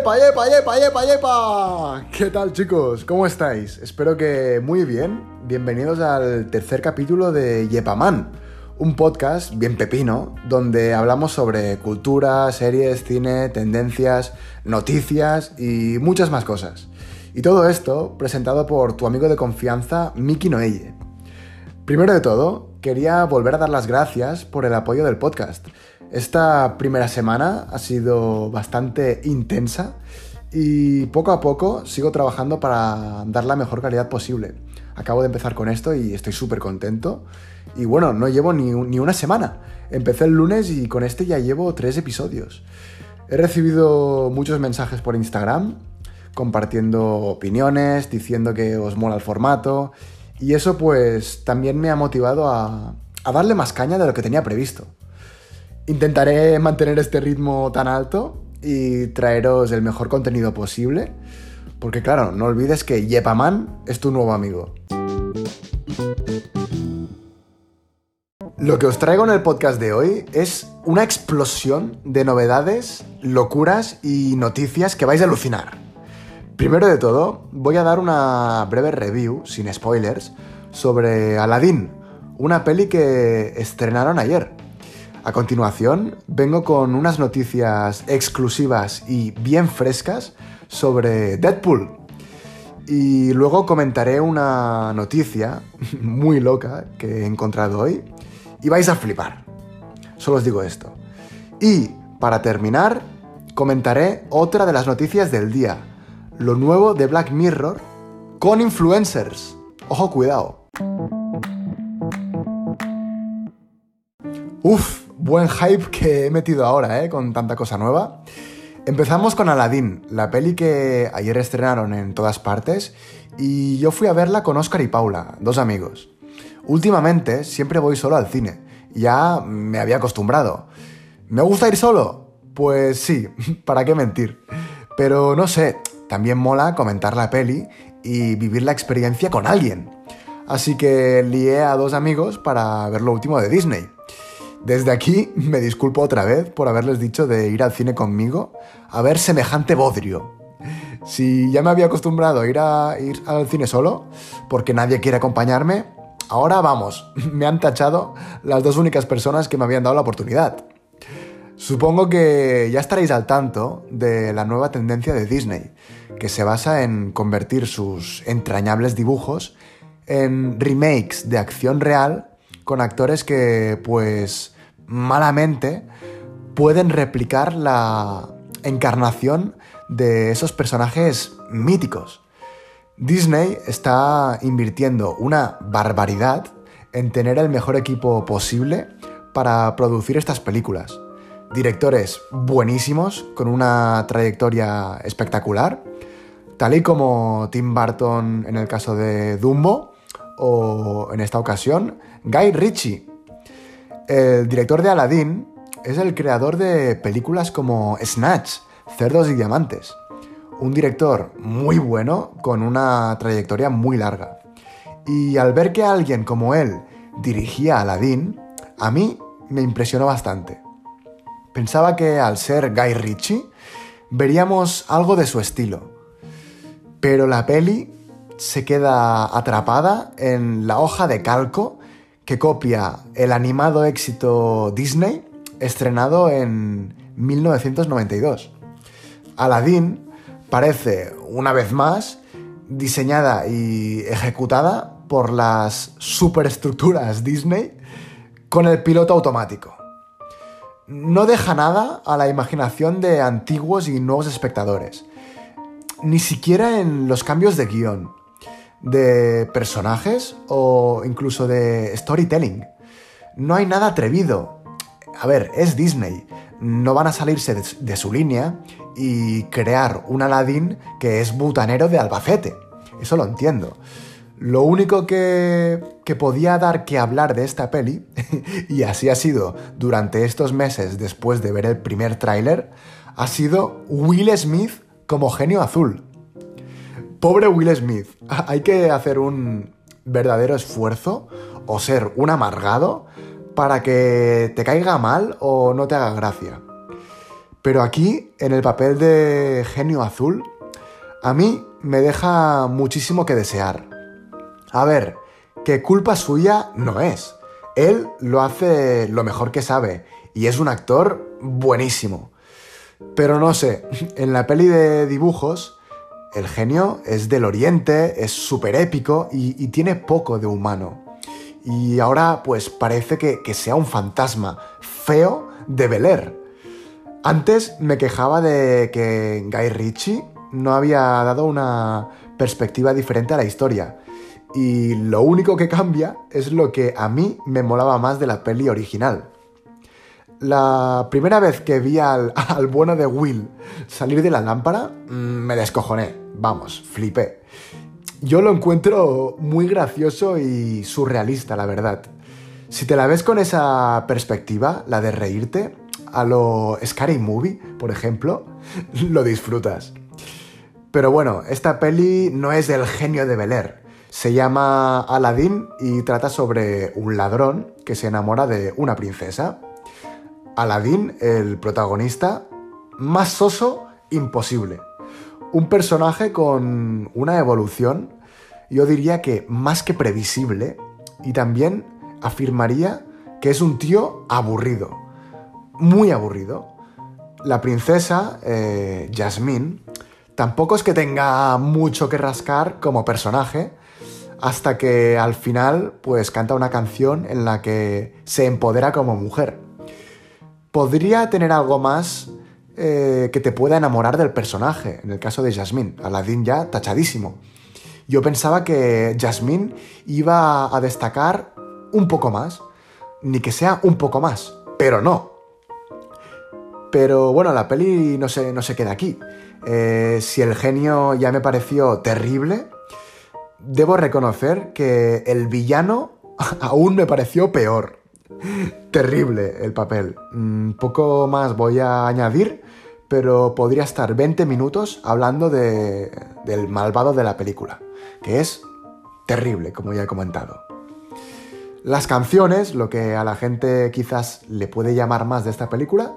¡Yepa, yepa, yepa, yepa, yepa! ¿Qué tal chicos? ¿Cómo estáis? Espero que muy bien. Bienvenidos al tercer capítulo de Yepaman, un podcast bien pepino, donde hablamos sobre cultura, series, cine, tendencias, noticias y muchas más cosas. Y todo esto presentado por tu amigo de confianza, Miki Noelle. Primero de todo, quería volver a dar las gracias por el apoyo del podcast. Esta primera semana ha sido bastante intensa y poco a poco sigo trabajando para dar la mejor calidad posible. Acabo de empezar con esto y estoy súper contento. Y bueno, no llevo ni, ni, una semana. Empecé el lunes y con este ya llevo tres episodios. He recibido muchos mensajes por Instagram, compartiendo opiniones, diciendo que os mola el formato. Y eso pues también me ha motivado a, a darle más caña de lo que tenía previsto. Intentaré mantener este ritmo tan alto y traeros el mejor contenido posible, porque claro, no olvides que Yepaman es tu nuevo amigo. Lo que os traigo en el podcast de hoy es una explosión de novedades, locuras y noticias que vais a alucinar. Primero de todo, voy a dar una breve review, sin spoilers, sobre Aladdin, una peli que estrenaron ayer. A continuación, vengo con unas noticias exclusivas y bien frescas sobre Deadpool. Y luego comentaré una noticia muy loca que he encontrado hoy y vais a flipar. Solo os digo esto. Y para terminar, comentaré otra de las noticias del día. Lo nuevo de Black Mirror con influencers. Ojo, cuidado. Uf, buen hype que he metido ahora, ¿eh? Con tanta cosa nueva. Empezamos con Aladdin, la peli que ayer estrenaron en todas partes y yo fui a verla con Oscar y Paula, dos amigos. Últimamente siempre voy solo al cine, ya me había acostumbrado. ¿Me gusta ir solo? Pues sí, ¿para qué mentir? Pero no sé, también mola comentar la peli y vivir la experiencia con alguien. Así que lié a dos amigos para ver lo último de Disney. Desde aquí me disculpo otra vez por haberles dicho de ir al cine conmigo a ver semejante bodrio. Si ya me había acostumbrado a ir, a ir al cine solo, porque nadie quiere acompañarme, ahora vamos, me han tachado las dos únicas personas que me habían dado la oportunidad. Supongo que ya estaréis al tanto de la nueva tendencia de Disney, que se basa en convertir sus entrañables dibujos en remakes de acción real con actores que, pues, malamente pueden replicar la encarnación de esos personajes míticos. Disney está invirtiendo una barbaridad en tener el mejor equipo posible para producir estas películas. Directores buenísimos, con una trayectoria espectacular, tal y como Tim Burton en el caso de Dumbo, o en esta ocasión Guy Ritchie. El director de Aladdin es el creador de películas como Snatch, Cerdos y Diamantes. Un director muy bueno con una trayectoria muy larga. Y al ver que alguien como él dirigía Aladdin, a mí me impresionó bastante. Pensaba que al ser Guy Ritchie veríamos algo de su estilo. Pero la peli se queda atrapada en la hoja de calco que copia el animado éxito Disney estrenado en 1992. Aladdin parece, una vez más, diseñada y ejecutada por las superestructuras Disney con el piloto automático. No deja nada a la imaginación de antiguos y nuevos espectadores, ni siquiera en los cambios de guion de personajes o incluso de storytelling. No hay nada atrevido. A ver, es Disney. No van a salirse de, su línea y crear un Aladdin que es butanero de Albacete. Eso lo entiendo. Lo único que, que podía dar que hablar de esta peli, y así ha sido durante estos meses después de ver el primer tráiler, ha sido Will Smith como genio azul. Pobre Will Smith. Hay que hacer un verdadero esfuerzo o ser un amargado para que te caiga mal o no te haga gracia. Pero aquí, en el papel de genio azul, a mí me deja muchísimo que desear. A ver, que culpa suya no es. Él lo hace lo mejor que sabe y es un actor buenísimo. Pero no sé, en la peli de dibujos, el genio es del oriente, es súper épico y, tiene poco de humano. Y ahora pues parece que, sea un fantasma feo de Bel Antes me quejaba de que Guy Ritchie no había dado una perspectiva diferente a la historia. Y lo único que cambia es lo que a mí me molaba más de la peli original. La primera vez que vi al, bueno de Will salir de la lámpara, mm, me descojoné. Vamos, flipé. Yo lo encuentro muy gracioso y surrealista, la verdad. Si te la ves con esa perspectiva, la de reírte, a lo Scary Movie, por ejemplo, lo disfrutas. Pero bueno, esta peli no es del genio de Bel Se llama Aladdin y trata sobre un ladrón que se enamora de una princesa. Aladdin, el protagonista, más soso imposible. Un personaje con una evolución, yo diría que más que previsible, y también afirmaría que es un tío aburrido, muy aburrido. La princesa, eh, Jasmine, tampoco es que tenga mucho que rascar como personaje, hasta que al final pues canta una canción en la que se empodera como mujer. Podría tener algo más eh, que te pueda enamorar del personaje, en el caso de Jasmine, Aladdin ya tachadísimo. Yo pensaba que Jasmine iba a destacar un poco más, ni que sea un poco más, pero no. Pero bueno, la peli no se, no se queda aquí. Eh, si el genio ya me pareció terrible, debo reconocer que el villano aún me pareció peor. Terrible el papel. Mm, poco más voy a añadir, pero podría estar 20 minutos hablando de, del malvado de la película, que es terrible, como ya he comentado. Las canciones, lo que a la gente quizás le puede llamar más de esta película,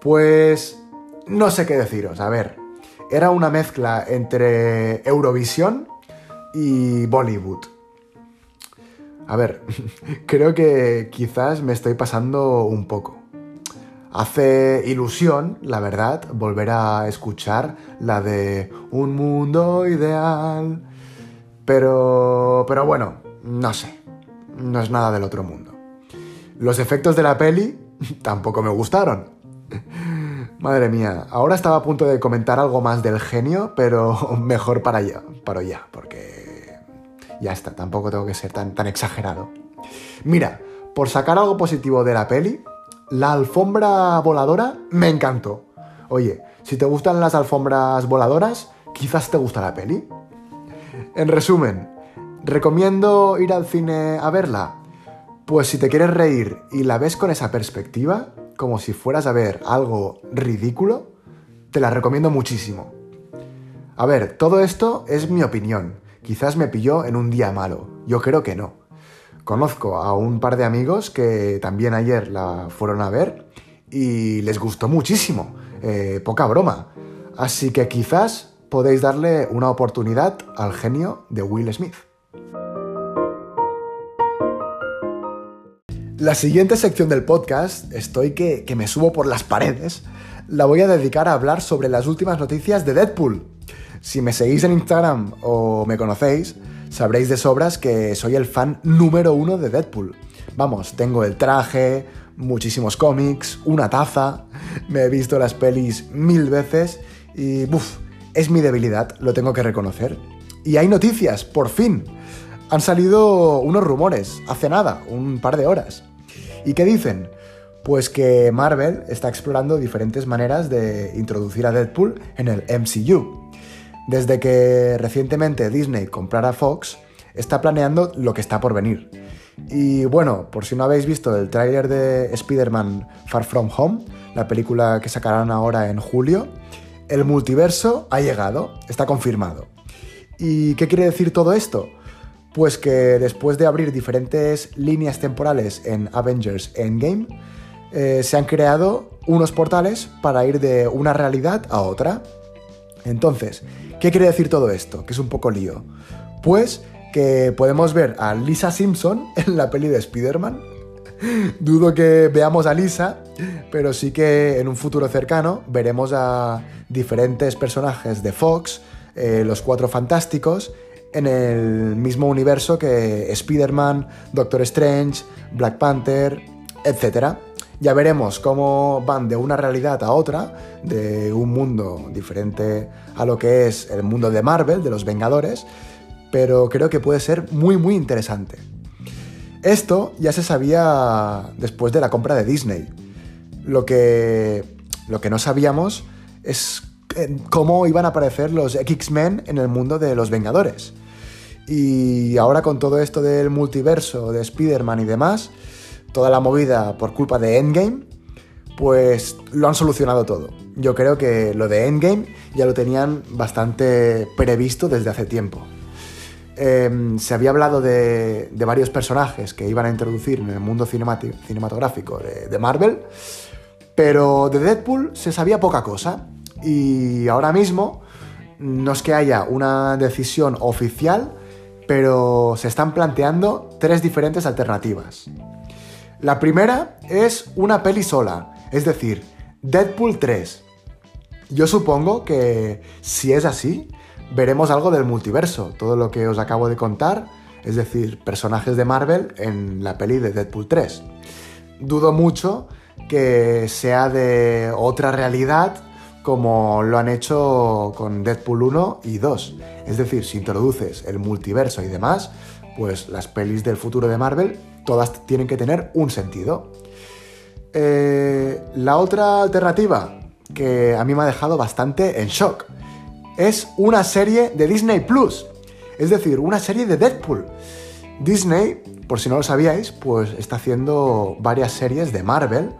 pues no sé qué deciros. A ver, era una mezcla entre Eurovisión y Bollywood. A ver, creo que quizás me estoy pasando un poco. Hace ilusión, la verdad, volver a escuchar la de Un mundo ideal. Pero, pero bueno, no sé. No es nada del otro mundo. Los efectos de la peli tampoco me gustaron. Madre mía, ahora estaba a punto de comentar algo más del genio, pero mejor para allá, para ya, porque ya está, tampoco tengo que ser tan, tan exagerado. Mira, por sacar algo positivo de la peli, la alfombra voladora me encantó. Oye, si te gustan las alfombras voladoras, quizás te gusta la peli. En resumen, ¿recomiendo ir al cine a verla? Pues si te quieres reír y la ves con esa perspectiva, como si fueras a ver algo ridículo, te la recomiendo muchísimo. A ver, todo esto es mi opinión. Quizás me pilló en un día malo. Yo creo que no. Conozco a un par de amigos que también ayer la fueron a ver y les gustó muchísimo. Eh, poca broma. Así que quizás podéis darle una oportunidad al genio de Will Smith. La siguiente sección del podcast, estoy que, me subo por las paredes, la voy a dedicar a hablar sobre las últimas noticias de Deadpool. Si me seguís en Instagram o me conocéis, sabréis de sobras que soy el fan número uno de Deadpool. Vamos, tengo el traje, muchísimos cómics, una taza, me he visto las pelis mil veces y, uff, es mi debilidad, lo tengo que reconocer. Y hay noticias, por fin. Han salido unos rumores, hace nada, un par de horas. ¿Y qué dicen? Pues que Marvel está explorando diferentes maneras de introducir a Deadpool en el MCU. Desde que recientemente Disney comprara Fox, está planeando lo que está por venir. Y bueno, por si no habéis visto el tráiler de Spider-Man Far From Home, la película que sacarán ahora en julio, el multiverso ha llegado, está confirmado. ¿Y qué quiere decir todo esto? Pues que después de abrir diferentes líneas temporales en Avengers Endgame, eh, se han creado unos portales para ir de una realidad a otra. Entonces, ¿qué quiere decir todo esto? Que es un poco lío. Pues que podemos ver a Lisa Simpson en la peli de Spider-Man. Dudo que veamos a Lisa, pero sí que en un futuro cercano veremos a diferentes personajes de Fox, eh, los Cuatro Fantásticos, en el mismo universo que Spider-Man, Doctor Strange, Black Panther, etc. Ya veremos cómo van de una realidad a otra, de un mundo diferente a lo que es el mundo de Marvel, de los Vengadores, pero creo que puede ser muy muy interesante. Esto ya se sabía después de la compra de Disney. Lo que, lo que no sabíamos es eh, cómo iban a aparecer los X-Men en el mundo de los Vengadores. Y ahora con todo esto del multiverso, de Spider-Man y demás, toda la movida por culpa de Endgame, pues lo han solucionado todo. Yo creo que lo de Endgame ya lo tenían bastante previsto desde hace tiempo. Em, se había hablado de, varios personajes que iban a introducir en el mundo cinematográfico de, Marvel, pero de Deadpool se sabía poca cosa. Y ahora mismo no es que haya una decisión oficial, pero se están planteando tres diferentes alternativas. La primera es una peli sola, es decir, Deadpool 3. Yo supongo que si es así, veremos algo del multiverso, todo lo que os acabo de contar, es decir, personajes de Marvel en la peli de Deadpool 3. Dudo mucho que sea de otra realidad como lo han hecho con Deadpool 1 y 2. Es decir, si introduces el multiverso y demás, pues las pelis del futuro de Marvel todas tienen que tener un sentido. Eh, la otra alternativa que a mí me ha dejado bastante en shock es una serie de Disney Plus. Es decir, una serie de Deadpool. Disney, por si no lo sabíais, pues está haciendo varias series de Marvel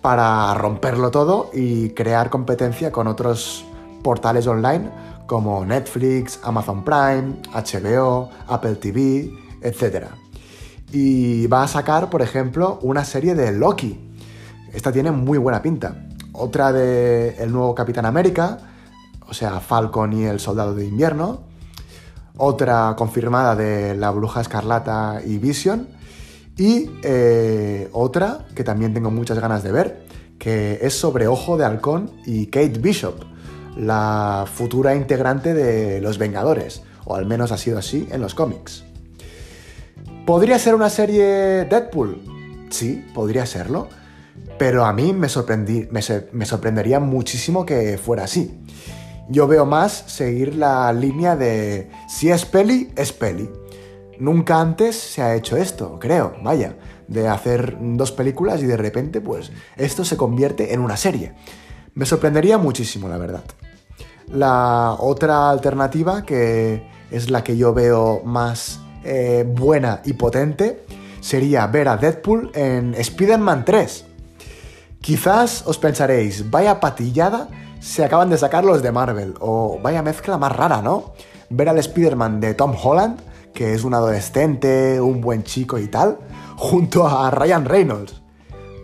para romperlo todo y crear competencia con otros portales online como Netflix, Amazon Prime, HBO, Apple TV, etc. Y va a sacar, por ejemplo, una serie de Loki. Esta tiene muy buena pinta. Otra de El nuevo Capitán América, o sea, Falcon y el Soldado de Invierno. Otra confirmada de La Bruja Escarlata y Vision. Y eh, otra que también tengo muchas ganas de ver, que es sobre Ojo de Halcón y Kate Bishop, la futura integrante de Los Vengadores, o al menos ha sido así en los cómics. ¿Podría ser una serie Deadpool? Sí, podría serlo, pero a mí me, sorprendería muchísimo que fuera así. Yo veo más seguir la línea de si es peli, es peli. Nunca antes se ha hecho esto, creo, vaya, de hacer dos películas y de repente, pues, esto se convierte en una serie. Me sorprendería muchísimo, la verdad. La otra alternativa, que es la que yo veo más eh, buena y potente, sería ver a Deadpool en Spider-Man 3. Quizás os pensaréis, vaya patillada se acaban de sacar los de Marvel. O vaya mezcla más rara, ¿no? Ver al Spider-Man de Tom Holland, que es un adolescente, un buen chico y tal, junto a Ryan Reynolds.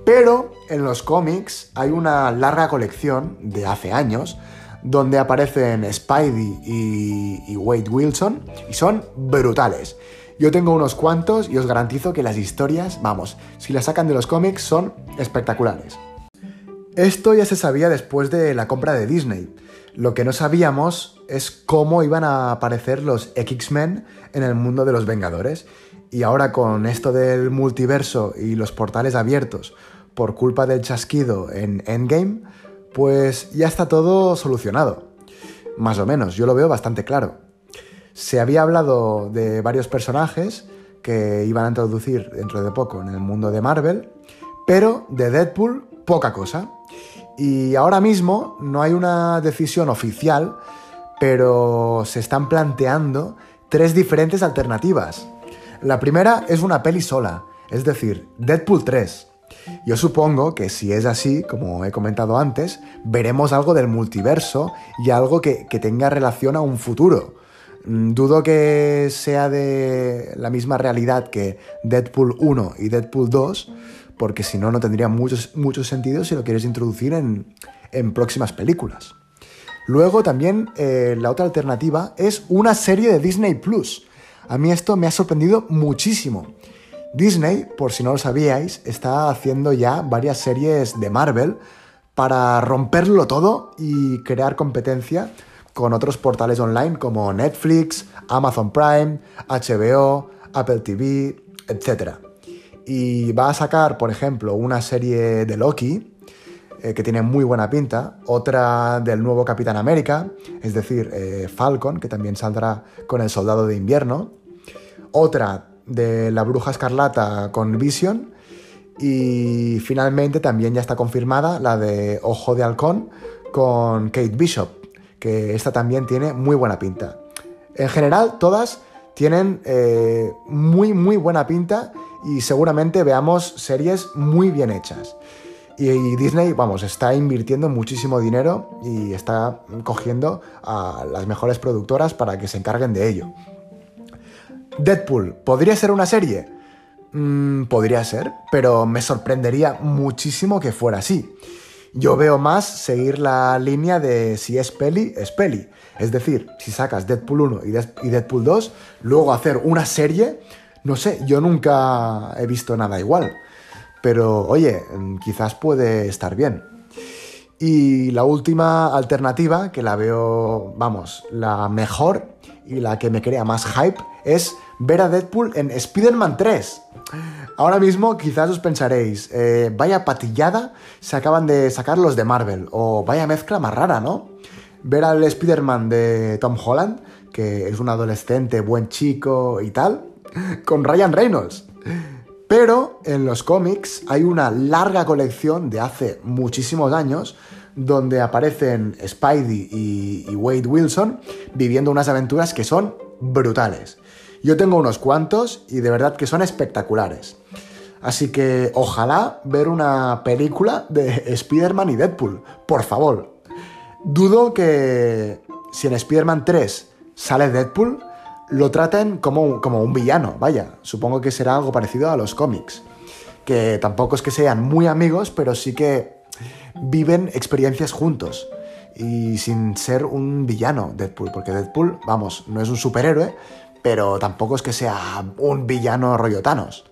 Pero en los cómics hay una larga colección de hace años donde aparecen Spidey y, Wade Wilson y son brutales. Yo tengo unos cuantos y os garantizo que las historias, vamos, si las sacan de los cómics son espectaculares. Esto ya se sabía después de la compra de Disney. Lo que no sabíamos es cómo iban a aparecer los X-Men en el mundo de los Vengadores. Y ahora con esto del multiverso y los portales abiertos por culpa del chasquido en Endgame, pues ya está todo solucionado. Más o menos, yo lo veo bastante claro. Se había hablado de varios personajes que iban a introducir dentro de poco en el mundo de Marvel, pero de Deadpool poca cosa. Y ahora mismo no hay una decisión oficial, pero se están planteando tres diferentes alternativas. La primera es una peli sola, es decir, Deadpool 3. Yo supongo que si es así, como he comentado antes, veremos algo del multiverso y algo que, tenga relación a un futuro. Mm, dudo que sea de la misma realidad que Deadpool 1 y Deadpool 2, porque si no, no tendría mucho, mucho sentido si lo quieres introducir en, en próximas películas. Luego también eh, la otra alternativa es una serie de Disney Plus. A mí esto me ha sorprendido muchísimo. Disney, por si no lo sabíais, está haciendo ya varias series de Marvel para romperlo todo y crear competencia con otros portales online como Netflix, Amazon Prime, HBO, Apple TV, etc. Y va a sacar, por ejemplo, una serie de Loki, eh, que tiene muy buena pinta, otra del nuevo Capitán América, es decir, eh, Falcon, que también saldrá con el Soldado de Invierno, otra de la Bruja Escarlata con Vision, y finalmente también ya está confirmada la de Ojo de Halcón con Kate Bishop, que esta también tiene muy buena pinta. En general, todas tienen eh, muy, muy buena pinta y seguramente veamos series muy bien hechas. Y Disney, vamos, está invirtiendo muchísimo dinero y está cogiendo a las mejores productoras para que se encarguen de ello. Deadpool, ¿podría ser una serie? Mm, podría ser, pero me sorprendería muchísimo que fuera así. Yo veo más seguir la línea de si es peli, es peli. Es decir, si sacas Deadpool 1 y Deadpool 2, luego hacer una serie, no sé, yo nunca he visto nada igual. Pero oye, mm, quizás puede estar bien. Y la última alternativa, que la veo, vamos, la mejor y la que me crea más hype, es ver a Deadpool en Spider-Man 3. Ahora mismo quizás os pensaréis, eh, vaya patillada se acaban de sacar los de Marvel, o vaya mezcla más rara, ¿no? Ver al Spider-Man de Tom Holland, que es un adolescente, buen chico y tal, con Ryan Reynolds. Pero en los cómics hay una larga colección de hace muchísimos años donde aparecen Spidey y, Wade Wilson viviendo unas aventuras que son brutales. Yo tengo unos cuantos y de verdad que son espectaculares. Así que ojalá ver una película de Spider-Man y Deadpool, por favor. Dudo que si en Spider-Man 3 sale Deadpool, lo traten como, como un villano, vaya. Supongo que será algo parecido a los cómics. Que tampoco es que sean muy amigos, pero sí que viven experiencias juntos. Y sin ser un villano, Deadpool, porque Deadpool, vamos, no es un superhéroe, pero tampoco es que sea un villano rollo Thanos.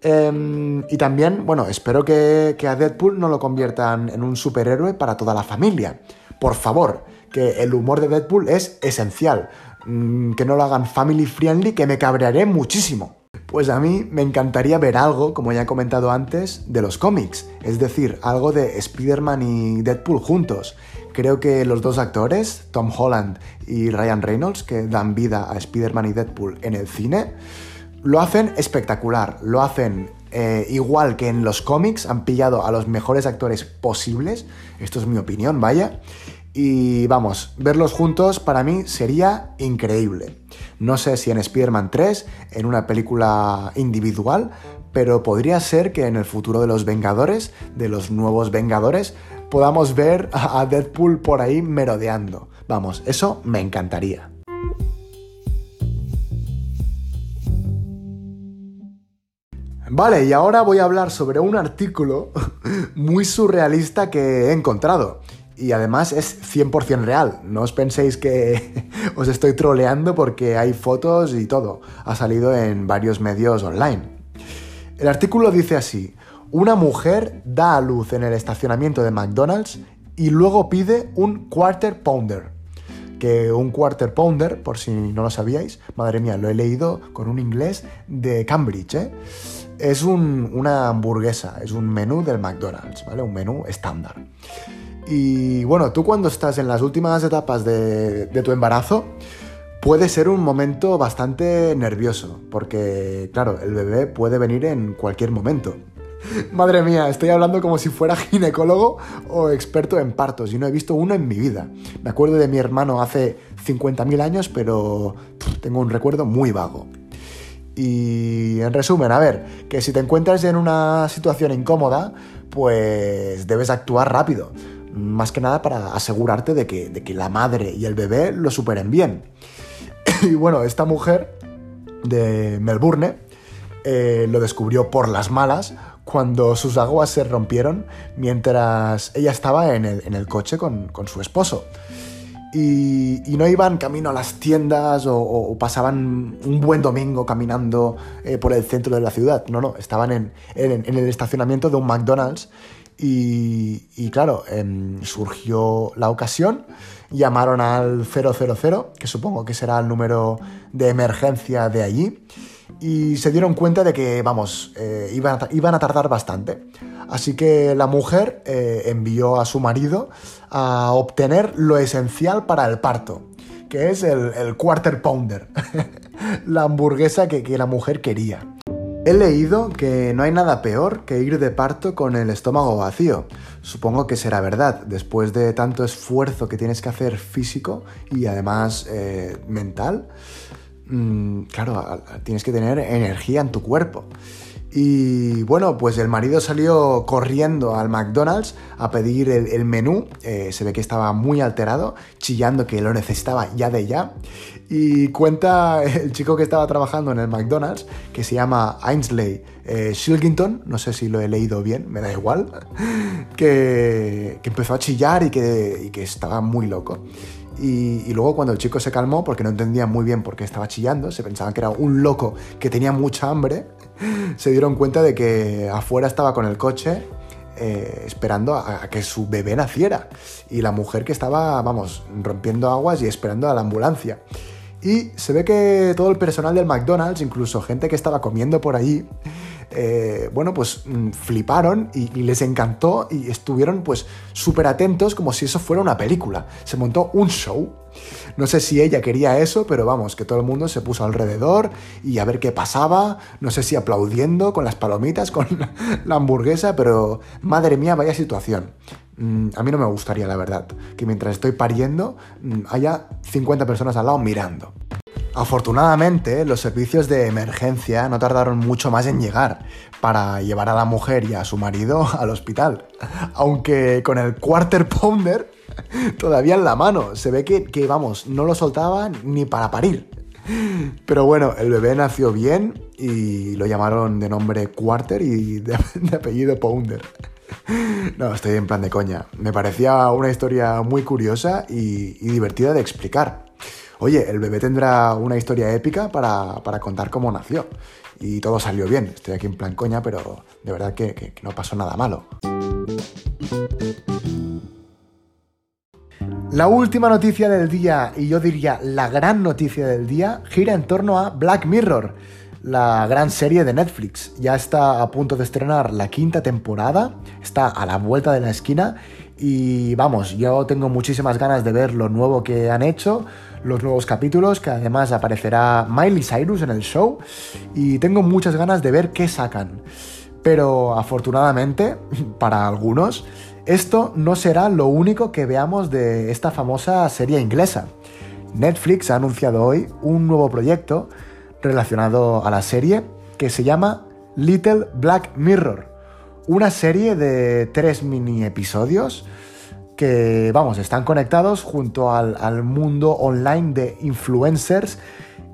Em, y también, bueno, espero que, que, a Deadpool no lo conviertan en un superhéroe para toda la familia. Por favor, que el humor de Deadpool es esencial. Mm, que no lo hagan family friendly, que me cabrearé muchísimo. Pues a mí me encantaría ver algo, como ya he comentado antes, de los cómics, es decir, algo de Spider-Man y Deadpool juntos. Creo que los dos actores, Tom Holland y Ryan Reynolds, que dan vida a Spider-Man y Deadpool en el cine, lo hacen espectacular, lo hacen eh, igual que en los cómics, han pillado a los mejores actores posibles, esto es mi opinión, vaya, y vamos, verlos juntos para mí sería increíble. No sé si en Spider-Man 3, en una película individual, pero podría ser que en el futuro de los Vengadores, de los nuevos Vengadores, podamos ver a Deadpool por ahí merodeando. Vamos, eso me encantaría. Vale, y ahora voy a hablar sobre un artículo muy surrealista que he encontrado y además es 100% real. No os penséis que os estoy troleando porque hay fotos y todo. Ha salido en varios medios online. El artículo dice así, una mujer da a luz en el estacionamiento de McDonald's y luego pide un quarter pounder. Que un quarter pounder, por si no lo sabíais, madre mía, lo he leído con un inglés de Cambridge, ¿eh? Es una hamburguesa, es un menú del McDonald's, ¿vale? Un menú estándar. Y bueno, tú cuando estás en las últimas etapas de, tu embarazo, puede ser un momento bastante nervioso, porque claro, el bebé puede venir en cualquier momento. Madre mía, estoy hablando como si fuera ginecólogo o experto en partos y no he visto uno en mi vida. Me acuerdo de mi hermano hace 50.000 años, pero tengo un recuerdo muy vago. Y en resumen, a ver, que si te encuentras en una situación incómoda, pues debes actuar rápido más que nada para asegurarte de que, de que la madre y el bebé lo superen bien. y bueno, esta mujer de Melbourne eh, lo descubrió por las malas cuando sus aguas se rompieron mientras ella estaba en el, coche con, su esposo. Y, no iban camino a las tiendas o, pasaban un buen domingo caminando eh, por el centro de la ciudad. No, no, estaban en, el estacionamiento de un McDonald's y, claro, em, surgió la ocasión, llamaron al 000, que supongo que será el número de emergencia de allí, y se dieron cuenta de que, vamos, eh, iban, a, iban, a, tardar bastante. Así que la mujer eh, envió a su marido a obtener lo esencial para el parto, que es el, quarter pounder, la hamburguesa que, que la mujer quería. He leído que no hay nada peor que ir de parto con el estómago vacío. Supongo que será verdad, después de tanto esfuerzo que tienes que hacer físico y además eh, mental. Mm, claro, tienes que tener energía en tu cuerpo. Y bueno, pues el marido salió corriendo al McDonald's a pedir el, menú. Eh, se ve que estaba muy alterado, chillando que lo necesitaba ya de ya. Y cuenta el chico que estaba trabajando en el McDonald's, que se llama Ainsley eh, no sé si lo he leído bien, me da igual, que, empezó a chillar y que, estaba muy loco. Y, luego cuando el chico se calmó, porque no entendía muy bien por qué estaba chillando, se pensaban que era un loco que tenía mucha hambre, se dieron cuenta de que afuera estaba con el coche eh, esperando a, que su bebé naciera. Y la mujer que estaba, vamos, rompiendo aguas y esperando a la ambulancia. Y se ve que todo el personal del McDonald's, incluso gente que estaba comiendo por allí, eh, bueno, pues mm, fliparon y, les encantó y estuvieron pues súper atentos como si eso fuera una película. Se montó un show. No sé si ella quería eso, pero vamos, que todo el mundo se puso alrededor y a ver qué pasaba. No sé si aplaudiendo con las palomitas, con la hamburguesa, pero madre mía, vaya situación. Mm, a mí no me gustaría, la verdad, que mientras estoy pariendo mm, haya 50 personas al lado mirando. Afortunadamente, los servicios de emergencia no tardaron mucho más en llegar para llevar a la mujer y a su marido al hospital. Aunque con el quarter pounder todavía en la mano, se ve que, vamos, no lo soltaban ni para parir. Pero bueno, el bebé nació bien y lo llamaron de nombre Quarter y de, apellido Pounder. No, estoy en plan de coña. Me parecía una historia muy curiosa y divertida de explicar oye, el bebé tendrá una historia épica para, contar cómo nació. Y todo salió bien. Estoy aquí en plan coña, pero de verdad que, no pasó nada malo. La última noticia del día, y yo diría la gran noticia del día, gira en torno a Black Mirror, la gran serie de Netflix. Ya está a punto de estrenar la quinta temporada, está a la vuelta de la esquina y vamos, yo tengo muchísimas ganas de ver lo nuevo que han hecho, los nuevos capítulos, que además aparecerá Miley Cyrus en el show, y tengo muchas ganas de ver qué sacan. Pero afortunadamente, para algunos, esto no será lo único que veamos de esta famosa serie inglesa. Netflix ha anunciado hoy un nuevo proyecto relacionado a la serie que se llama Little Black Mirror, una serie de tres mini episodios que, vamos, están conectados junto al, mundo online de influencers,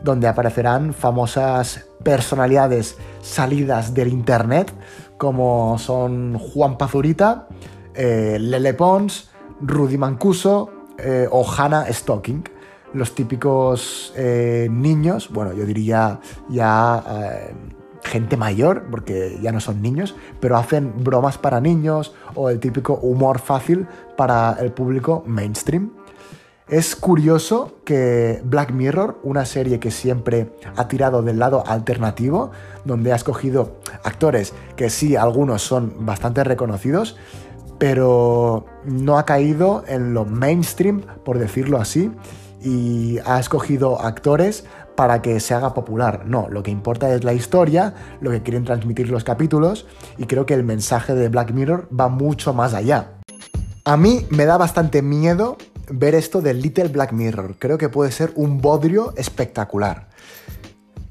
donde aparecerán famosas personalidades salidas del Internet, como son Juan Pazurita, eh, Lele Pons, Rudy Mancuso eh, o Hannah Stocking. Los típicos eh, niños, bueno, yo diría ya gente mayor, porque ya no son niños, pero hacen bromas para niños o el típico humor fácil para el público mainstream. Es curioso que Black Mirror, una serie que siempre ha tirado del lado alternativo, donde ha escogido actores que sí, algunos son bastante reconocidos, pero no ha caído en lo mainstream, por decirlo así, y ha escogido actores para que se haga popular. No, lo que importa es la historia, lo que quieren transmitir los capítulos y creo que el mensaje de Black Mirror va mucho más allá. A mí me da bastante miedo ver esto de Little Black Mirror. Creo que puede ser un bodrio espectacular.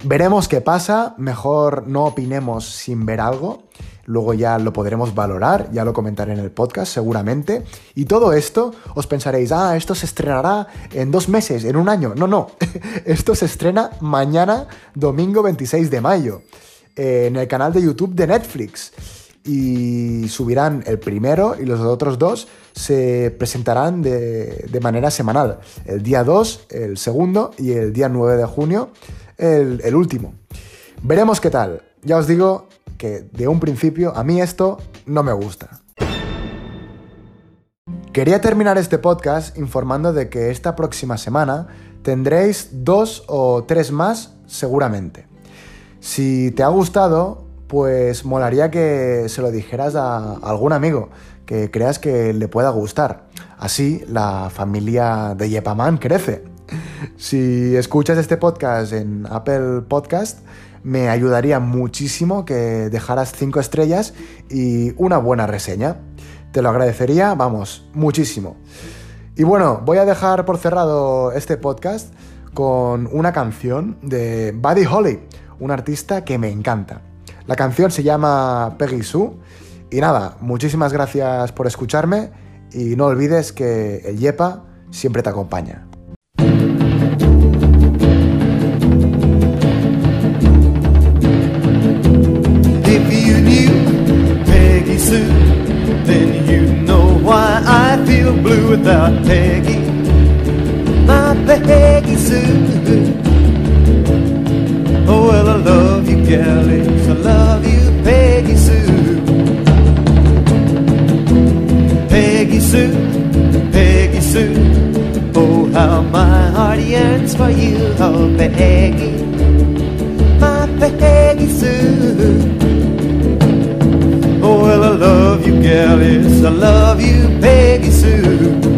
Veremos qué pasa, mejor no opinemos sin ver algo luego ya lo podremos valorar, ya lo comentaré en el podcast seguramente. Y todo esto os pensaréis, ah, esto se estrenará en dos meses, en un año. No, no, esto se estrena mañana, domingo 26 de mayo, en el canal de YouTube de Netflix. y subirán el primero y los otros dos se presentarán de, de manera semanal. El día 2, el segundo y el día 9 de junio, el último. Veremos qué tal. Ya os digo que de un principio a mí esto no me gusta. Quería terminar este podcast informando de que esta próxima semana tendréis dos o tres más seguramente. Si te ha gustado, pues molaría que se lo dijeras a algún amigo que creas que le pueda gustar. Así la familia de Yepaman crece. Si escuchas este podcast en Apple Podcast, me ayudaría muchísimo que dejaras 5 estrellas y una buena reseña. Te lo agradecería, vamos, muchísimo. Y bueno, voy a dejar por cerrado este podcast con una canción de Buddy Holly, un artista que me encanta. La canción se llama Peggy Sue. Y nada, muchísimas gracias por escucharme y no olvides que el Yepa siempre te acompaña. Then you know why I feel blue without Peggy. My Peggy Sue. Oh, well, I love you, galleys. I love you, Peggy Sue. Peggy Sue, Peggy Sue. Oh, how my heart yearns for you, oh, Peggy. My Peggy Sue love you, Gallis. I love you, Peggy Sue.